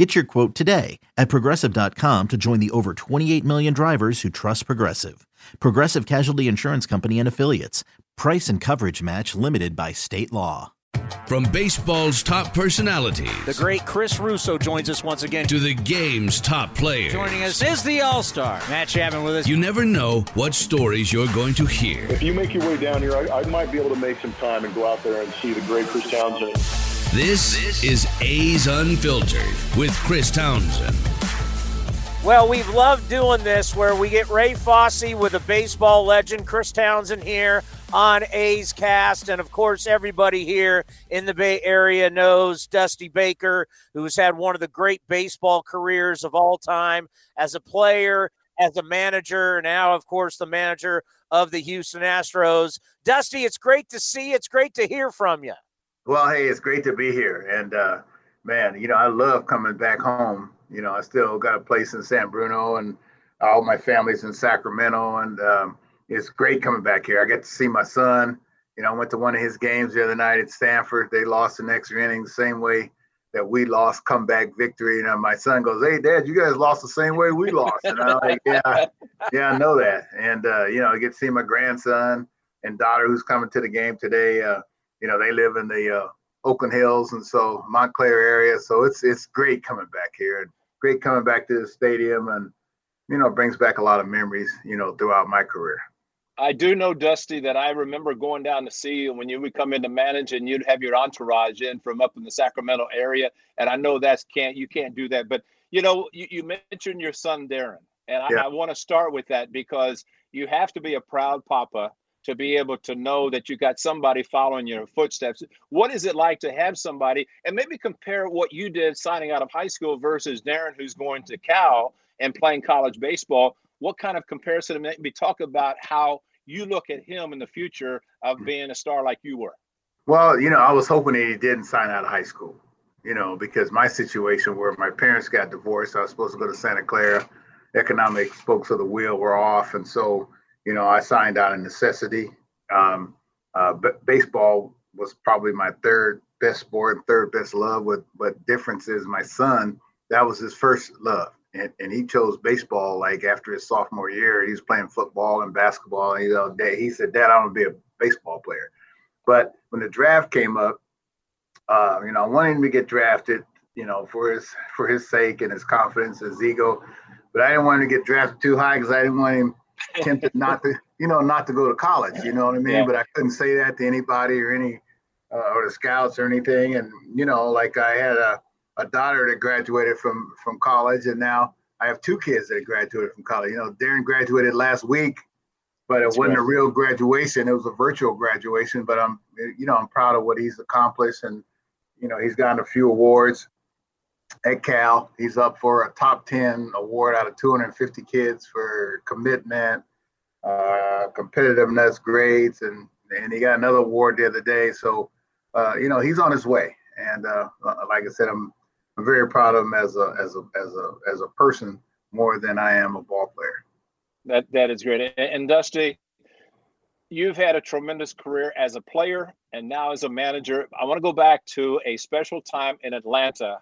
Get your quote today at progressive.com to join the over 28 million drivers who trust Progressive. Progressive Casualty Insurance Company and Affiliates. Price and coverage match limited by state law. From baseball's top personalities, The great Chris Russo joins us once again. to the game's top players. Joining us is the All Star, Matt Chapman with us. You never know what stories you're going to hear. If you make your way down here, I, I might be able to make some time and go out there and see the great Chris Townsend. This is A's Unfiltered with Chris Townsend. Well, we've loved doing this where we get Ray Fosse with a baseball legend, Chris Townsend here on A's Cast. And of course, everybody here in the Bay Area knows Dusty Baker, who's had one of the great baseball careers of all time as a player, as a manager, now, of course, the manager of the Houston Astros. Dusty, it's great to see. It's great to hear from you. Well, hey, it's great to be here. And uh, man, you know, I love coming back home. You know, I still got a place in San Bruno and all my family's in Sacramento. And um, it's great coming back here. I get to see my son. You know, I went to one of his games the other night at Stanford. They lost the next inning the same way that we lost comeback victory. And my son goes, Hey, Dad, you guys lost the same way we lost. And I'm like, Yeah, yeah, I know that. And, uh, you know, I get to see my grandson and daughter who's coming to the game today. Uh, you know, they live in the uh, Oakland Hills and so Montclair area. So it's it's great coming back here and great coming back to the stadium and you know brings back a lot of memories you know throughout my career. I do know, Dusty, that I remember going down to see you when you would come in to manage and you'd have your entourage in from up in the Sacramento area. And I know that's can't you can't do that. But you know, you, you mentioned your son Darren. And I, Yeah. I want to start with that because you have to be a proud papa to be able to know that you got somebody following your footsteps. What is it like to have somebody and maybe compare what you did signing out of high school versus Darren who's going to Cal and playing college baseball? What kind of comparison maybe talk about how you look at him in the future of hmm. being a star like you were? Well, you know, I was hoping that he didn't sign out of high school. You know, because my situation where my parents got divorced, I was supposed to go to Santa Clara. Economic spokes of the wheel were off, and so you know, I signed out of necessity. Um, uh, but baseball was probably my third best sport third best love. With but difference is my son that was his first love, and, and he chose baseball like after his sophomore year. He was playing football and basketball. And, you know, he said, "Dad, I want to be a baseball player." But when the draft came up, uh, you know, I wanted him to get drafted, you know, for his for his sake and his confidence, his ego. But I didn't want him to get drafted too high because I didn't want him tempted not to, you know, not to go to college. You know what I mean? Yeah. But I couldn't say that to anybody or any uh, or the scouts or anything. And you know, like I had a, a daughter that graduated from from college, and now I have two kids that graduated from college. You know, Darren graduated last week, but it That's wasn't a real graduation. It was a virtual graduation. But I'm, you know, I'm proud of what he's accomplished, and you know, he's gotten a few awards at Cal. He's up for a top 10 award out of 250 kids for commitment, uh, competitiveness, grades, and and he got another award the other day. So, uh, you know, he's on his way. And uh, like I said, I'm I'm very proud of him as a as a as a as a person more than I am a ball player. That that is great. And Dusty, you've had a tremendous career as a player and now as a manager. I want to go back to a special time in Atlanta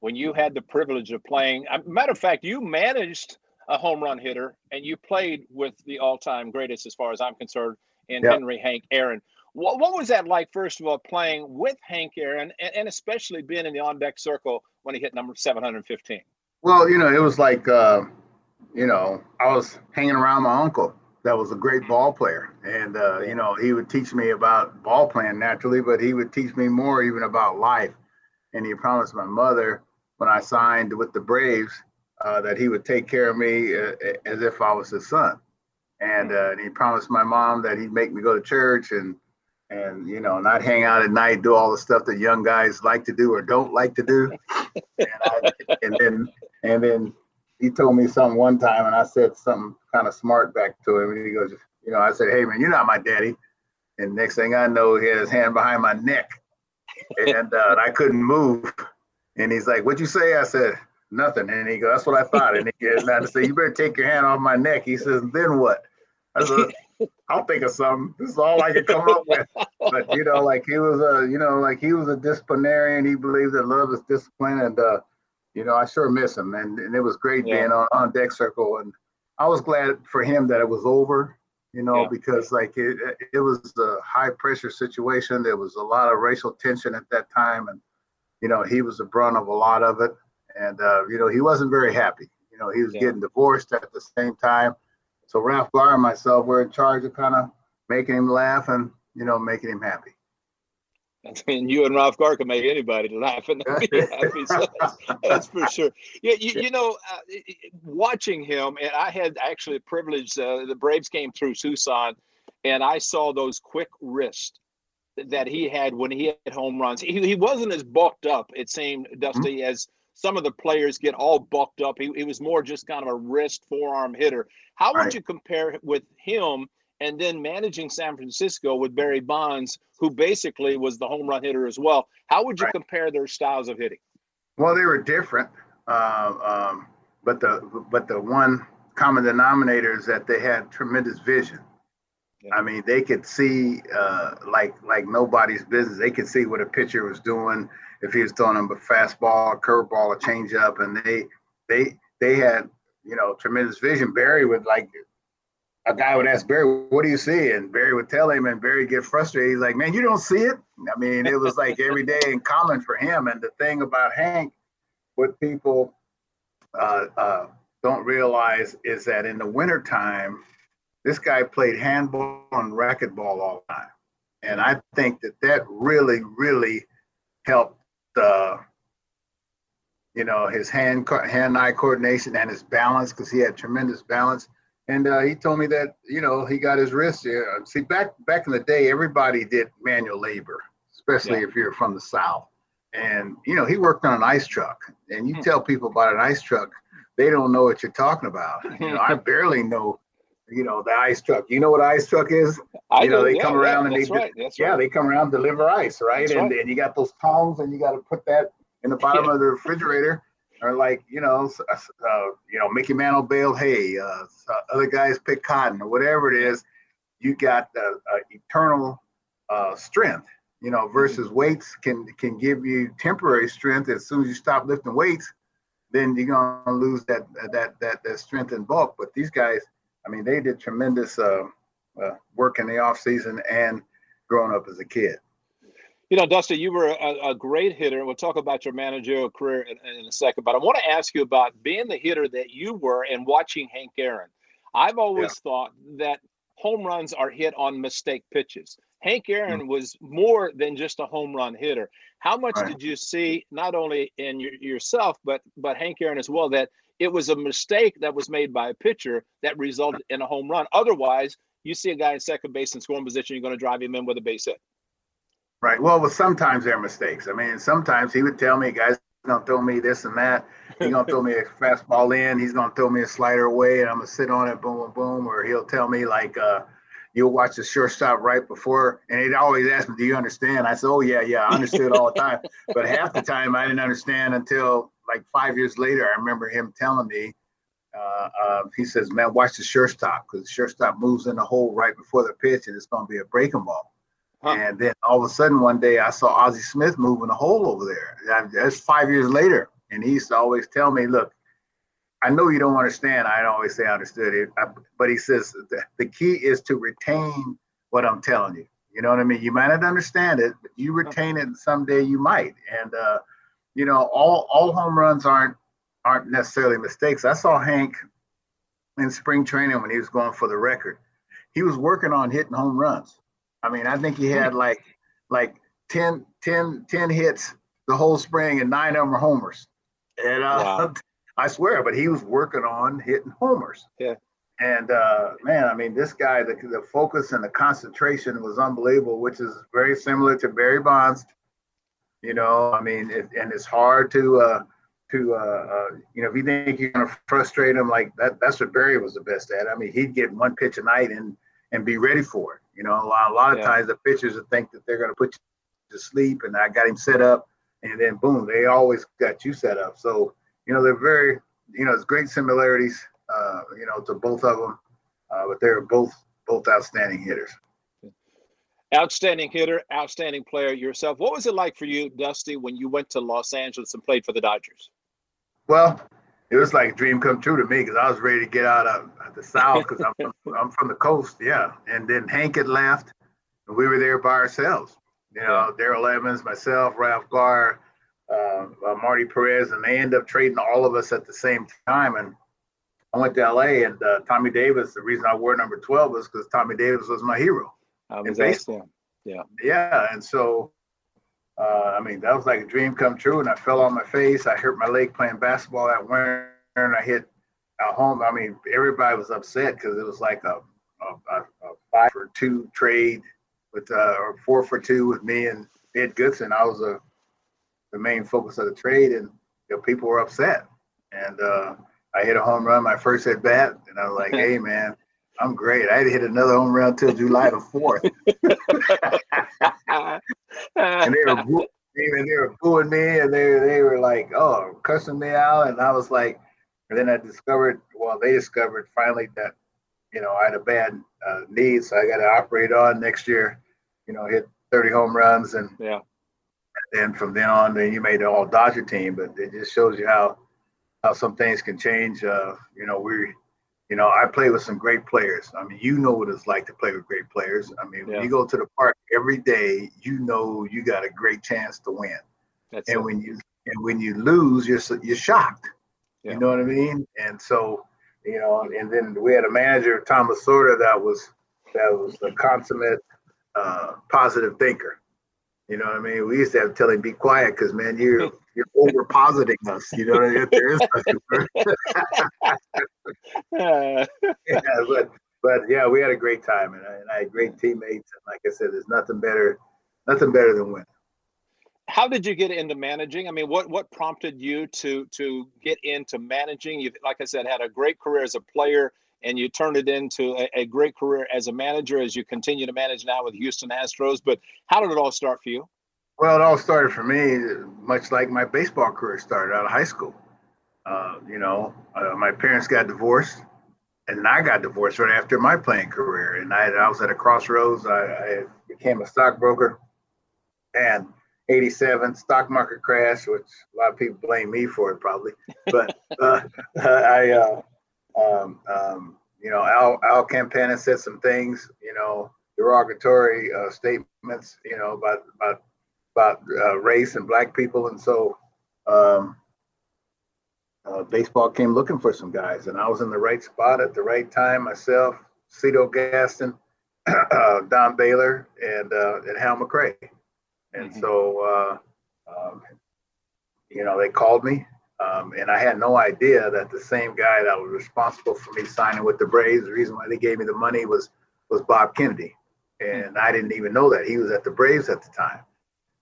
when you had the privilege of playing. uh, Matter of fact, you managed a home run hitter and you played with the all-time greatest, as far as I'm concerned, in Yep. Henry Hank Aaron. What, what was that like, first of all, playing with Hank Aaron and, and especially being in the on-deck circle when he hit number 715? Well, you know, it was like, uh, you know, I was hanging around my uncle that was a great ball player. And, uh, you know, he would teach me about ball playing naturally, but he would teach me more even about life. And he promised my mother when I signed with the Braves uh, that he would take care of me uh, as if I was his son. And, uh, and he promised my mom that he'd make me go to church and, and you know, not hang out at night, do all the stuff that young guys like to do or don't like to do. and, I, and then and then he told me something one time, and I said something kind of smart back to him. And he goes, you know, I said, "Hey man, you're not my daddy." And next thing I know, he had his hand behind my neck, and uh, I couldn't move. And he's like, "What'd you say?" I said, "Nothing." And he goes, "That's what I thought." And he goes, to say, you better take your hand off my neck." He says, "Then what?" I said, "I'll think of something." This is all I could come up with. But you know, like he was a, you know, like he was a disciplinarian. He believed that love is discipline, and uh, you know, I sure miss him. And, and it was great yeah. being on, on deck circle. And I was glad for him that it was over you know, yeah. because like it, it was a high pressure situation. There was a lot of racial tension at that time, and you know, he was the brunt of a lot of it. And uh, you know, he wasn't very happy. You know, he was yeah. getting divorced at the same time. So Ralph Garr and myself were in charge of kind of making him laugh and you know making him happy. I mean, you and Ralph Garr can make anybody laugh and be happy. So that's, that's, for sure. Yeah, you, you know, uh, watching him, and I had actually a privilege. Uh, the Braves came through Tucson, and I saw those quick wrists that he had when he had home runs. He, he wasn't as bulked up, it seemed, Dusty, mm-hmm. as some of the players get all bulked up. He, he was more just kind of a wrist forearm hitter. How right. would you compare with him? and then managing San Francisco with Barry Bonds, who basically was the home run hitter as well. How would you right. compare their styles of hitting? Well, they were different, uh, um, but the but the one common denominator is that they had tremendous vision. I mean, they could see uh, like like nobody's business. They could see what a pitcher was doing if he was throwing them a fastball, a curveball, a changeup, and they they they had you know tremendous vision. Barry would like a guy would ask Barry, "What do you see?" And Barry would tell him, and Barry get frustrated. He's like, "Man, you don't see it." I mean, it was like every day in common for him. And the thing about Hank, what people uh, uh, don't realize is that in the wintertime, this guy played handball and racquetball all the time, and I think that that really, really helped. Uh, you know his hand hand-eye coordination and his balance because he had tremendous balance and uh, he told me that you know he got his wrist. Yeah. See, back back in the day, everybody did manual labor, especially yeah. if you're from the South. And you know, he worked on an ice truck. And you hmm. tell people about an ice truck, they don't know what you're talking about. You know, I barely know. You know the ice truck. You know what ice truck is? I you know, they yeah, come around and they right, yeah, right. they come around deliver ice, right? and, and you got those tongs, and you got to put that in the bottom of the refrigerator or like you know, uh, you know, Mickey Mantle baled hay, uh, other guys pick cotton or whatever it is. You got uh, eternal uh, strength, you know, versus mm-hmm. weights can can give you temporary strength. As soon as you stop lifting weights, then you're gonna lose that that that that strength and bulk. But these guys, I mean, they did tremendous uh, uh, work in the off season and growing up as a kid. You know, Dusty, you were a, a, great hitter. We'll talk about your managerial career in, in, a second, but I want to ask you about being the hitter that you were and watching Hank Aaron. I've always yeah. thought that home runs are hit on mistake pitches. Hank Aaron mm-hmm. was more than just a home run hitter. How much right. did you see, not only in your, yourself, but but Hank Aaron as well, that it was a mistake that was made by a pitcher that resulted in a home run? Otherwise, you see a guy in second base in scoring position, you're going to drive him in with a base hit. Right. Well, well, sometimes they're mistakes. I mean, sometimes he would tell me, guys, gonna throw me this and that. He's gonna throw me a fastball in. He's gonna throw me a slider away, and I'm gonna sit on it, boom, boom, boom. Or he'll tell me like, uh, "You'll watch the shortstop right before," and he'd always ask me, "Do you understand?" I said, "Oh yeah, yeah, I understood all the time." but half the time, I didn't understand until like five years later. I remember him telling me. Uh, uh, he says, "Man, watch the shortstop because the shortstop moves in the hole right before the pitch, and it's going to be a breaking ball." Huh. And then all of a sudden one day I saw Ozzie Smith moving a hole over there. That's five years later. And he used to always tell me, look, I know you don't understand. I always say I understood it. I, but he says the, the key is to retain what I'm telling you. You know what I mean? You might not understand it, but you retain it and someday you might. And uh, you know, all all home runs aren't aren't necessarily mistakes. I saw Hank in spring training when he was going for the record. He was working on hitting home runs. I mean, I think he had like like 10, 10, 10 hits the whole spring, and nine of them were homers. And uh, wow. I swear, but he was working on hitting homers. Yeah. And uh, man, I mean, this guy, the, the focus and the concentration was unbelievable, which is very similar to Barry Bonds. You know, I mean, it, and it's hard to uh, to uh, uh, you know if you think you're going to frustrate him like that. That's what Barry was the best at. I mean, he'd get one pitch a night, and and be ready for it. You know, a lot, a lot of yeah. times the pitchers would think that they're going to put you to sleep, and I got him set up, and then boom, they always got you set up. So you know, they're very, you know, it's great similarities, uh, you know, to both of them, uh, but they're both both outstanding hitters. Outstanding hitter, outstanding player yourself. What was it like for you, Dusty, when you went to Los Angeles and played for the Dodgers? Well, it was like a dream come true to me because I was ready to get out of the South because I'm from, I'm from the coast, yeah. And then Hank had left, and we were there by ourselves. You know, Darrell Evans, myself, Ralph Garr, uh, uh, Marty Perez, and they end up trading all of us at the same time. And I went to LA, and uh, Tommy Davis. The reason I wore number twelve was because Tommy Davis was my hero. Um, in baseball. Yeah. Yeah, and so uh, I mean, that was like a dream come true. And I fell on my face. I hurt my leg playing basketball that winter, and I hit at home. I mean, everybody was upset because it was like a, a, a, five for two trade with uh, or four for two with me and Ed Goodson. I was a the main focus of the trade, and you know, people were upset. And uh, I hit a home run my first at bat, and I was like, "Hey, man, I'm great. I hit another home run until July the fourth. and they were boo- even they were booing me, and they they were like, "Oh, cussing me out," and I was like, and then I discovered, well, they discovered finally that, you know, I had a bad uh, knee, so I got to operate on next year. You know, hit 30 home runs, and yeah. And then from then on, then you made the all Dodger team. But it just shows you how how some things can change. Uh, you know, we you know, I play with some great players. I mean, you know what it's like to play with great players. I mean, yeah. when you go to the park every day, you know you got a great chance to win. That's and it. when you and when you lose, you're you're shocked. Yeah. You know what I mean? And so, you know, and then we had a manager, Thomas Lasorda, that was that was a consummate uh, positive thinker. You know what I mean? We used to have to tell him be quiet because man, you're you're over positing us. You know what I mean? There is uh. yeah, but but yeah, we had a great time, and I, and I had great teammates. And like I said, there's nothing better, nothing better than winning. How did you get into managing? I mean, what what prompted you to to get into managing? You, like I said, had a great career as a player, and you turned it into a, a great career as a manager as you continue to manage now with Houston Astros. But how did it all start for you? Well, it all started for me, much like my baseball career started out of high school. Uh, you know, uh, my parents got divorced, and I got divorced right after my playing career. And I, I was at a crossroads. I, I became a stockbroker, and 87 stock market crash, which a lot of people blame me for it probably. But uh, I, uh, um, um, you know, Al, Al Campanis said some things, you know, derogatory uh, statements, you know, about about about uh, race and black people, and so um, uh, baseball came looking for some guys, and I was in the right spot at the right time myself. Cito Gaston, uh, Don Baylor, and uh, and Hal McRae, and mm-hmm. so uh, um, you know they called me, um, and I had no idea that the same guy that was responsible for me signing with the Braves, the reason why they gave me the money was was Bob Kennedy, and I didn't even know that he was at the Braves at the time.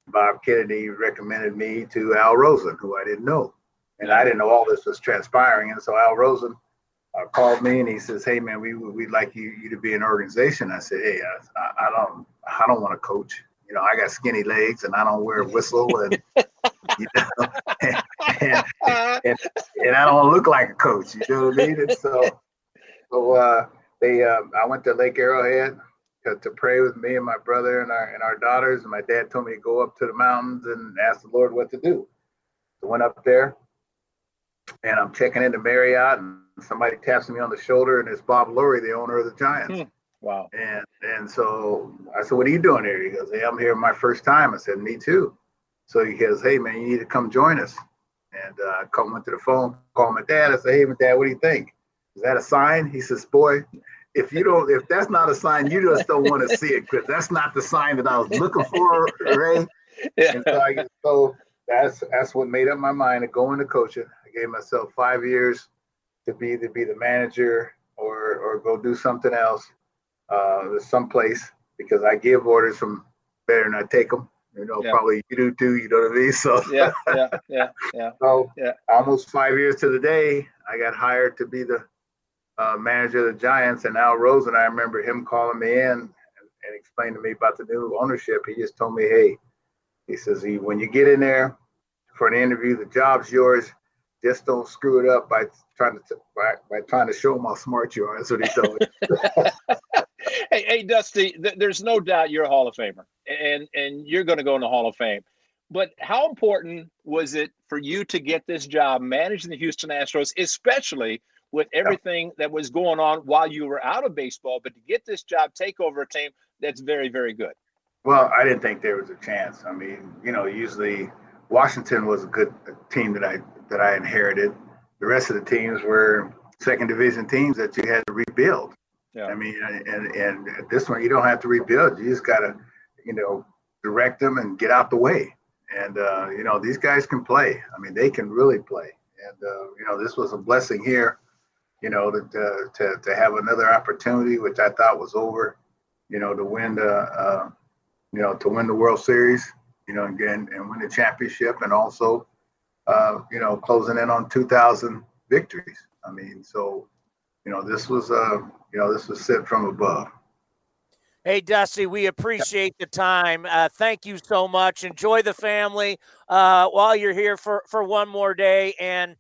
Bob Kennedy recommended me to Al Rosen, who I didn't know. And I didn't know all this was transpiring. And so Al Rosen uh, called me and he says, "Hey man, we we'd like you you to be an organization." I said, "Hey, I, I don't I don't want to coach. You know, I got skinny legs and I don't wear a whistle and you know, and, and, and, I don't look like a coach. You know what I mean?" And so so uh, they uh, I went to Lake Arrowhead to, to pray with me and my brother and our and our daughters. And my dad told me to go up to the mountains and ask the Lord what to do. So I went up there and I'm checking into Marriott and somebody taps me on the shoulder and it's Bob Lurie, the owner of the Giants. Hmm. Wow. And and so I said, What are you doing here? He goes, Hey, I'm here my first time. I said, Me too. So he goes, Hey man, you need to come join us. And uh, I come went to the phone, called my dad. I said, Hey, my dad, what do you think? Is that a sign? He says, Boy, if you don't, if that's not a sign, you just don't want to see it because that's not the sign that I was looking for, Ray. Yeah. And so, I, so that's that's what made up my mind to go into coaching. I gave myself five years to be to be the manager or or go do something else, uh, someplace because I give orders from better than I take them. You know, yeah. probably you do too. You know what I mean? So yeah, yeah, yeah, yeah. so yeah. almost five years to the day, I got hired to be the uh, manager of the Giants, and Al Rosen. I remember him calling me in and, and explaining to me about the new ownership. He just told me, "Hey," he says, he, "When you get in there for an interview, the job's yours. Just don't screw it up by trying to by, by trying to show them how smart you are." That's what he told me. hey, hey, Dusty, th- there's no doubt you're a Hall of Famer, and and you're going to go in the Hall of Fame. But how important was it for you to get this job managing the Houston Astros, especially with everything that was going on while you were out of baseball, but to get this job, take over a team that's very, very good? Well, I didn't think there was a chance. I mean, you know, usually Washington was a good team that I that I inherited. The rest of the teams were second division teams that you had to rebuild. Yeah. I mean, and and this one you don't have to rebuild. You just gotta, you know, direct them and get out the way. And uh, you know, these guys can play. I mean, they can really play. And uh, you know, this was a blessing here you know, to, to, to, have another opportunity, which I thought was over, you know, to win the, uh, you know, to win the World Series, you know, again, and win the championship and also, uh, you know, closing in on 2,000 victories. I mean, so, you know, this was, uh, you know, this was sent from above. Hey, Dusty, we appreciate the time. Uh, thank you so much. Enjoy the family uh, while you're here for, for one more day. And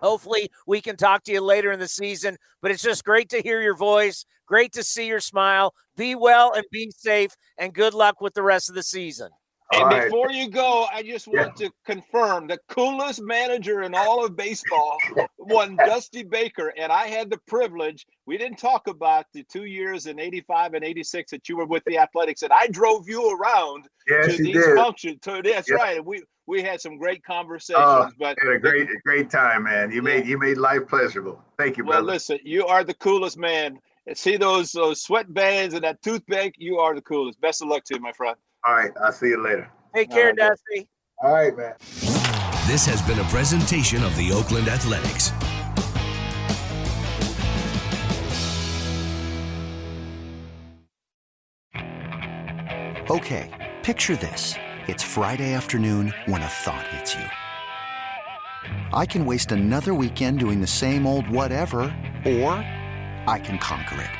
Hopefully, we can talk to you later in the season. But it's just great to hear your voice. Great to see your smile. Be well and be safe. And good luck with the rest of the season. And before you go, I just want yeah. to confirm the coolest manager in all of baseball, one Dusty Baker. And I had the privilege, we didn't talk about the two years in 85 and 86 that you were with the Athletics, and I drove you around yes, to these did. functions. To, that's right. We we had some great oh, conversations. Oh, but had a great great time, man. You yeah. made you made life pleasurable. Thank you, brother. Well, listen, you are the coolest man. See those those sweatbands and that toothpick. You are the coolest. Best of luck to you, my friend. All right, I'll see you later. Take care, Dusty. All right, man. This has been a presentation of the Oakland Athletics. Okay, picture this. It's Friday afternoon when a thought hits you. I can waste another weekend doing the same old whatever, or I can conquer it.